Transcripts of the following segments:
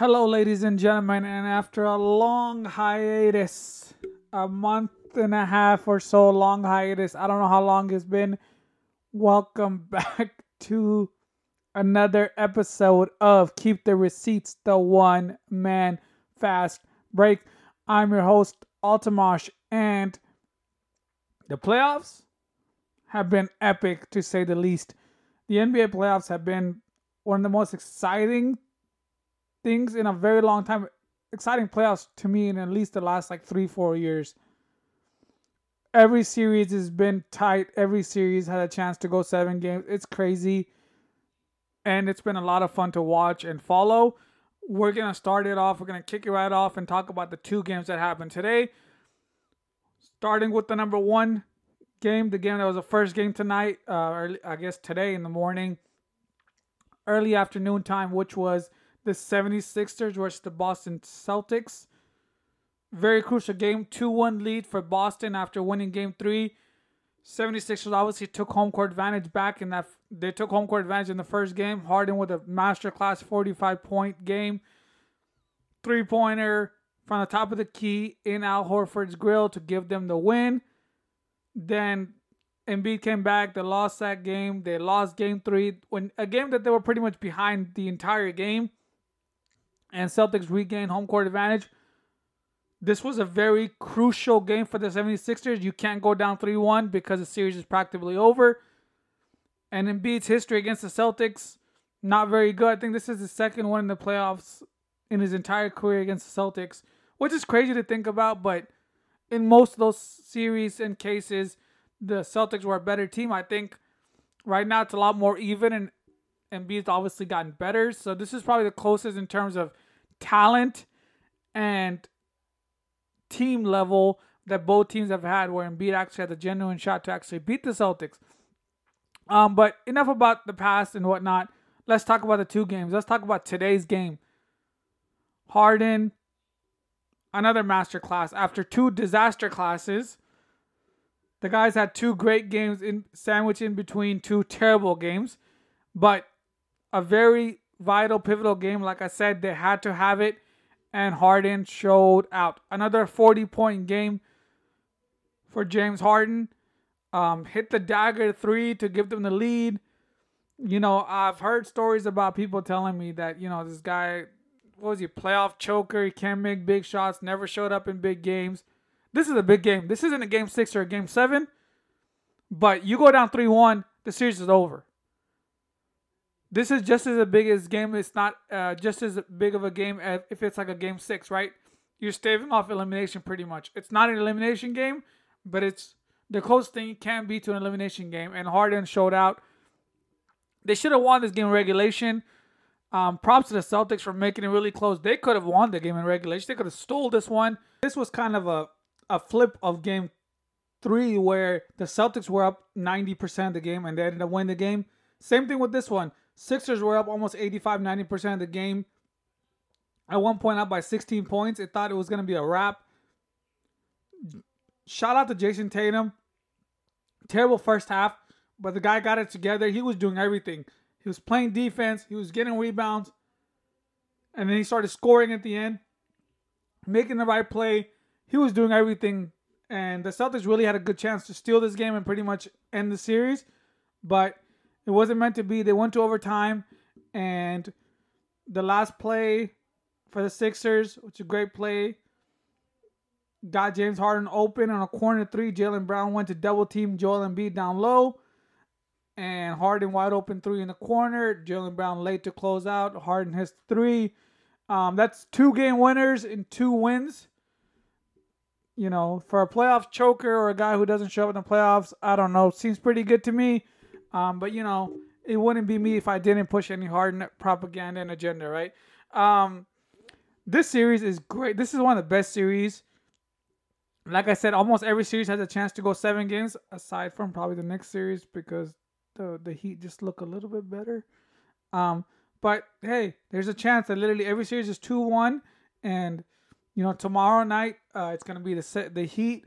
Hello, ladies and gentlemen, and after a long hiatus, a month and a half or so long hiatus, I don't know how long it's been. Welcome back to another episode of Keep the Receipts, the one man fast break. I'm your host, Altamash, and the playoffs have been epic to say the least. The NBA playoffs have been one of the most exciting things in a very long time. Exciting playoffs to me in at least the last like three, four years. Every series has been tight. Every series had a chance to go seven games. It's crazy. And it's been a lot of fun to watch and follow. We're going to start it off. We're going to kick it right off and talk about the two games that happened today. Starting with the number one game, the game that was the first game tonight, uh, early, I guess today in the morning, early afternoon time, which was the 76ers versus the Boston Celtics. Very crucial game. 2 1 lead for Boston after winning game three. 76ers obviously took home court advantage back in that. They took home court advantage in the first game. Harden with a masterclass 45 point game. Three pointer from the top of the key in Al Horford's grill to give them the win. Then Embiid came back. They lost that game. They lost game three when a game that they were pretty much behind the entire game and Celtics regained home court advantage. This was a very crucial game for the 76ers. You can't go down 3 1 because the series is practically over. And Embiid's history against the Celtics, not very good. I think this is the second one in the playoffs in his entire career against the Celtics, which is crazy to think about. But in most of those series and cases, the Celtics were a better team. I think right now it's a lot more even, and Embiid's obviously gotten better. So this is probably the closest in terms of talent and team level that both teams have had, where Embiid actually had a genuine shot to actually beat the Celtics. Um, but enough about the past and whatnot. Let's talk about the two games. Let's talk about today's game. Harden, another master class. After two disaster classes, the guys had two great games in sandwich in between two terrible games. But a very vital, pivotal game. Like I said, they had to have it, and Harden showed out. Another 40 point game for James Harden. Um, hit the dagger three to give them the lead. You know, I've heard stories about people telling me that, you know, this guy, what was he, playoff choker, he can't make big shots, never showed up in big games. This is a big game. This isn't a game six or a game seven, but you go down 3 1, the series is over this is just as big as game. It's not uh, just as big of a game as if it's like a game six, right? You're staving off elimination pretty much. It's not an elimination game, but it's the closest thing it can be to an elimination game. And Harden showed out. They should have won this game in regulation. Um, props to the Celtics for making it really close. They could have won the game in regulation. They could have stole this one. This was kind of a, a flip of game three where the Celtics were up 90% of the game and they ended up winning the game. Same thing with this one. Sixers were up almost 85 90% of the game. At one point, up by 16 points. It thought it was going to be a wrap. Shout out to Jayson Tatum. Terrible first half, but the guy got it together. He was doing everything. He was playing defense, he was getting rebounds, and then he started scoring at the end, making the right play. He was doing everything, and the Celtics really had a good chance to steal this game and pretty much end the series. But it wasn't meant to be. They went to overtime, and the last play for the Sixers, which is a great play, got James Harden open on a corner three. Jaylen Brown went to double team Joel Embiid down low. And Harden wide open three in the corner. Jaylen Brown late to close out. Harden hits three. Um, that's two game winners and two wins. You know, for a playoff choker or a guy who doesn't show up in the playoffs, I don't know. Seems pretty good to me. Um, but you know, it wouldn't be me if I didn't push any hard propaganda and agenda, right? Um, this series is great. This is one of the best series. Like I said, almost every series has a chance to go seven games, aside from probably the next series because the the Heat just look a little bit better. Um, but hey, there's a chance that literally every series is two one, and you know tomorrow night uh, it's gonna be the set the Heat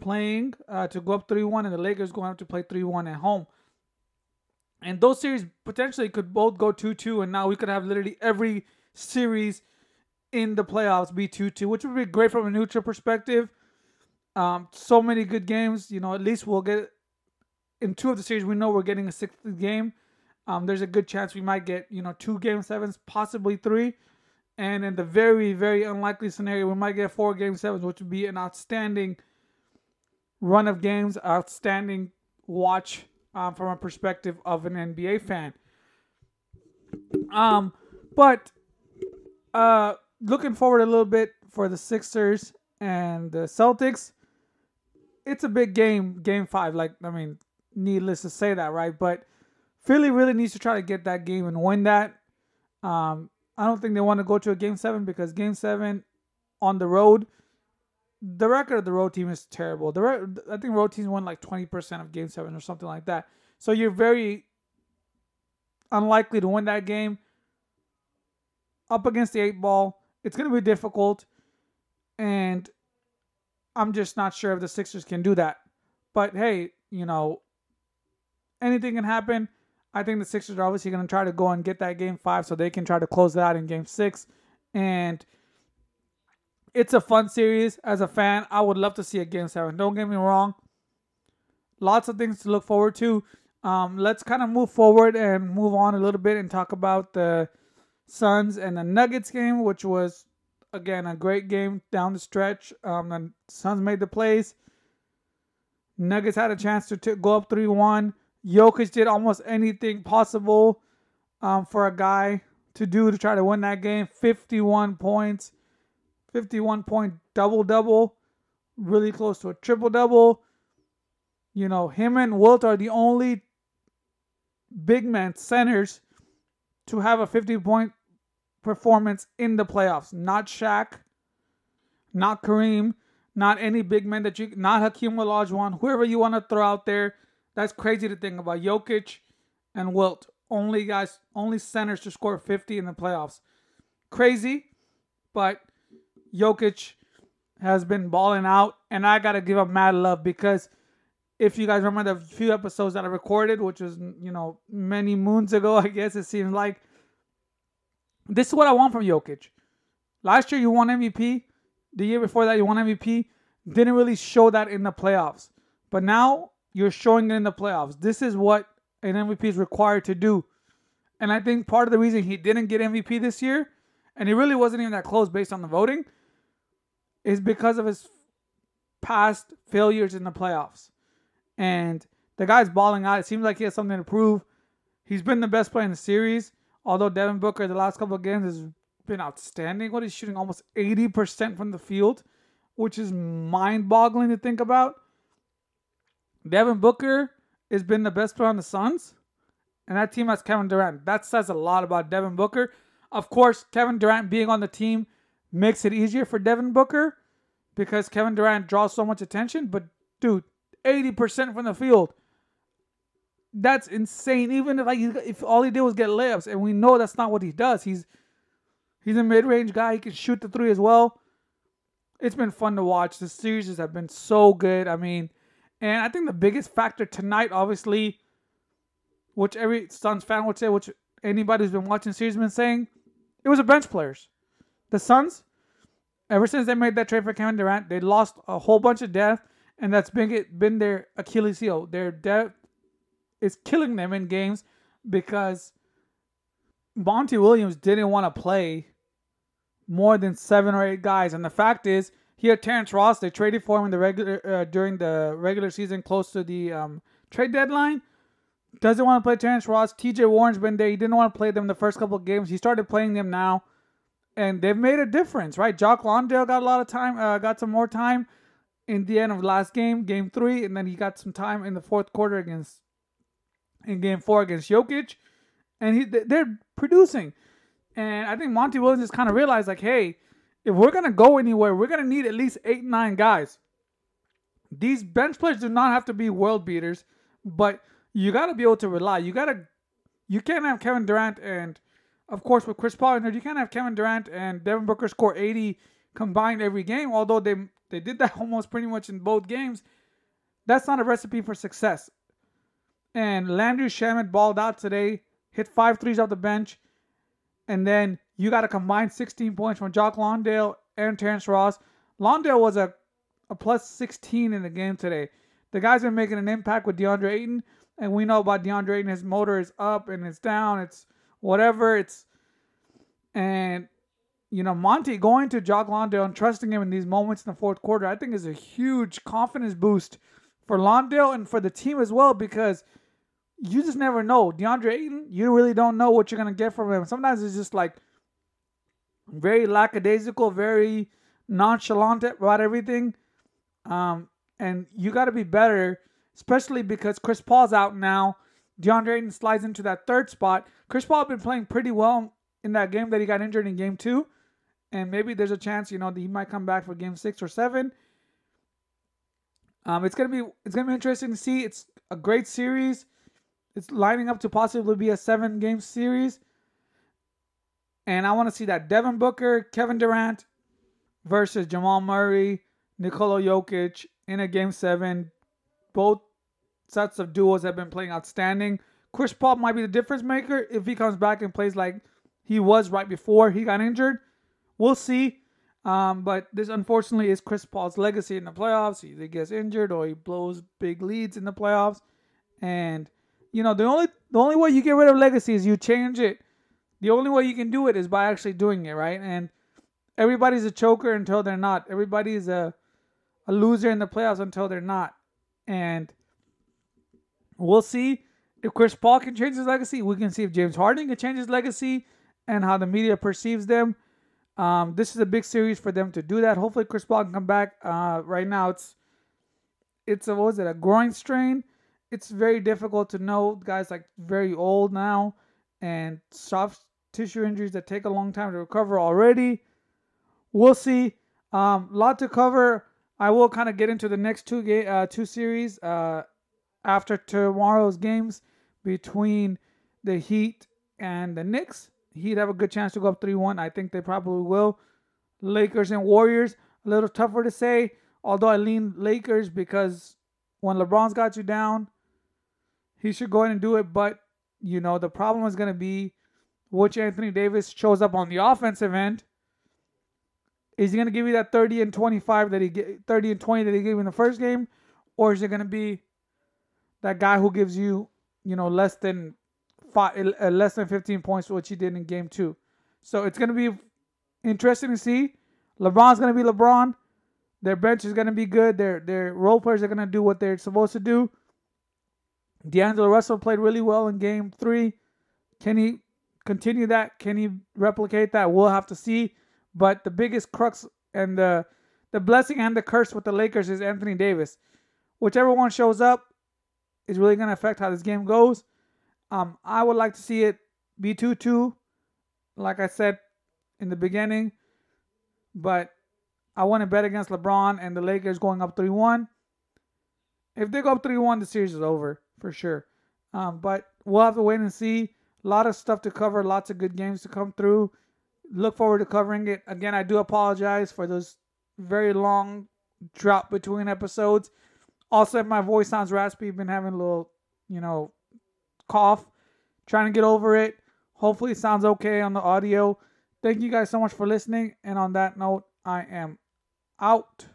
playing uh, to go up three one, and the Lakers going up to play three one at home. And those series potentially could both go 2 2, and now we could have literally every series in the playoffs be 2 2, which would be great from a neutral perspective. Um, so many good games. You know, at least we'll get in two of the series. We know we're getting a sixth game. Um, there's a good chance we might get you know two game sevens, possibly three. And in the very, very unlikely scenario, we might get four game sevens, which would be an outstanding run of games, outstanding watch um, from a perspective of an NBA fan. Um, but uh, looking forward a little bit for the Sixers and the Celtics. It's a big game, game five. Like, I mean, needless to say that, right? But Philly really needs to try to get that game and win that. Um, I don't think they want to go to a game seven because game seven on the road, the record of the road team is terrible. The re- I think road teams won like 20% of game seven or something like that. So you're very unlikely to win that game. Up against the eight ball, it's going to be difficult. And I'm just not sure if the Sixers can do that. But hey, you know, anything can happen. I think the Sixers are obviously going to try to go and get that game five so they can try to close that out in game six. And it's a fun series. As a fan, I would love to see a game seven. Don't get me wrong. Lots of things to look forward to. Um, let's kind of move forward and move on a little bit and talk about the Suns and the Nuggets game, which was again a great game down the stretch. Um, the Suns made the plays. Nuggets had a chance to t- go up three one. Jokic did almost anything possible um, for a guy to do to try to win that game. 51 points, 51 point double double, really close to a triple double. You know, him and Wilt are the only big man centers to have a 50 point performance in the playoffs. Not Shaq, not Kareem, not any big man that you, not Hakeem Olajuwon, whoever you want to throw out there that's crazy to think about. Jokic and Wilt, only guys, only centers to score 50 in the playoffs. Crazy, but Jokic has been balling out, and I gotta give him mad love because if you guys remember the few episodes that I recorded, which was you know many moons ago, I guess it seems like this is what I want from Jokic. Last year you won MVP. The year before that you won MVP. Didn't really show that in the playoffs. But now you're showing it in the playoffs. This is what an MVP is required to do. And I think part of the reason he didn't get MVP this year, and he really wasn't even that close based on the voting, is because of his past failures in the playoffs. And the guy's balling out. It seems like he has something to prove. He's been the best player in the series. Although Devin Booker the last couple of games has been outstanding. What he's shooting almost 80% from the field, which is mind-boggling to think about. Devin Booker has been the best player on the Suns, and that team has Kevin Durant. That says a lot about Devin Booker. Of course, Kevin Durant being on the team makes it easier for Devin Booker because Kevin Durant draws so much attention. But dude, 80% from the field. That's insane. Even if like if all he did was get layups, and we know that's not what he does. He's he's a mid-range guy. He can shoot the three as well. It's been fun to watch. The series have been so good. I mean, and I think the biggest factor tonight, obviously, which every Suns fan would say, which anybody who's been watching series been saying, it was the bench players. The Suns, ever since they made that trade for Kevin Durant, they lost a whole bunch of depth, and that's been been their Achilles heel. Their depth is killing them in games because Monty Williams didn't want to play more than seven or eight guys, and the fact is he had Terrence Ross. They traded for him in the regular uh, during the regular season, close to the um, trade deadline. Doesn't want to play Terrence Ross. T.J. Warren's been there. He didn't want to play them the first couple of games. He started playing them now, and they've made a difference, right? Jock Landale got a lot of time, uh, got some more time in the end of last game, game three, and then he got some time in the fourth quarter against in game four against Jokic, and he they're producing. And I think Monty Williams just kind of realized, like, hey, if we're gonna go anywhere, we're gonna need at least eight, nine guys. These bench players do not have to be world beaters, but you gotta be able to rely. You gotta you can't have Kevin Durant and of course with Chris Paul in there, you can't have Kevin Durant and Devin Booker score 80 combined every game, although they they did that almost pretty much in both games. That's not a recipe for success. And Landry Shamet balled out today, hit five threes off the bench, and then You got a combined 16 points from Jock Landale and Terrence Ross. Landale was a, a plus 16 in the game today. The guy's been making an impact with DeAndre Ayton, and we know about DeAndre Ayton. His motor is up and it's down. It's whatever. It's and you know Monty going to Jock and trusting him in these moments in the fourth quarter. I think is a huge confidence boost for Landale and for the team as well because you just never know. DeAndre Ayton, you really don't know what you're gonna get from him. Sometimes it's just like very lackadaisical, very nonchalant about everything. Um, and you got to be better, especially because Chris Paul's out now. DeAndre Ayton slides into that third spot. Chris Paul been playing pretty well in that game that he got injured in game two. And maybe there's a chance, you know, that he might come back for game six or seven. Um, it's gonna be it's gonna be interesting to see. It's a great series. It's lining up to possibly be a seven game series. And I want to see that Devin Booker, Kevin Durant versus Jamal Murray, Nikola Jokic in a game seven. Both sets of duos have been playing outstanding. Chris Paul might be the difference maker if he comes back and plays like he was right before he got injured. We'll see. Um, but this unfortunately is Chris Paul's legacy in the playoffs. He either gets injured or he blows big leads in the playoffs. And you know the only the only way you get rid of legacy is you change it. The only way you can do it is by actually doing it, right? And everybody's a choker until they're not. Everybody's a a loser in the playoffs until they're not. And we'll see if Chris Paul can change his legacy. We can see if James Harden can change his legacy and how the media perceives them. Um, this is a big series for them to do that. Hopefully, Chris Paul can come back. Uh, right now, it's it's a what was it a groin strain? It's very difficult to know. Guys like very old now, and soft tissue injuries that take a long time to recover already. We'll see. Um, lot to cover. I will kind of get into the next two ga- uh, two series uh, after tomorrow's games between the Heat and the Knicks. He'd have a good chance to go up 3 1. I think they probably will. Lakers and Warriors, a little tougher to say, although I lean Lakers because when LeBron's got you down, he should go ahead and do it. But, you know, the problem is going to be which Anthony Davis shows up on the offensive end. Is he going to give you that 30 and 25 that he get 30 and 20 that he gave in the first game or is it going to be that guy who gives you, you know, less than five, uh, less than 15 points, which he did in game two. So it's going to be interesting to see. LeBron's going to be LeBron. Their bench is going to be good. Their their role players are going to do what they're supposed to do. D'Angelo Russell played really well in game three. Can he continue that? Can he replicate that? We'll have to see. But the biggest crux and the the blessing and the curse with the Lakers is Anthony Davis. Whichever one shows up is really going to affect how this game goes. Um, I would like to see it be 2 2, like I said in the beginning. But I want to bet against LeBron and the Lakers going up 3 1. If they go up 3 1, the series is over for sure. Um, but we'll have to wait and see. A lot of stuff to cover, lots of good games to come through. Look forward to covering it. Again, I do apologize for those very long drop between episodes. Also, if my voice sounds raspy, I've been having a little, you know, cough, trying to get over it. Hopefully, it sounds okay on the audio. Thank you guys so much for listening. And on that note, I am out.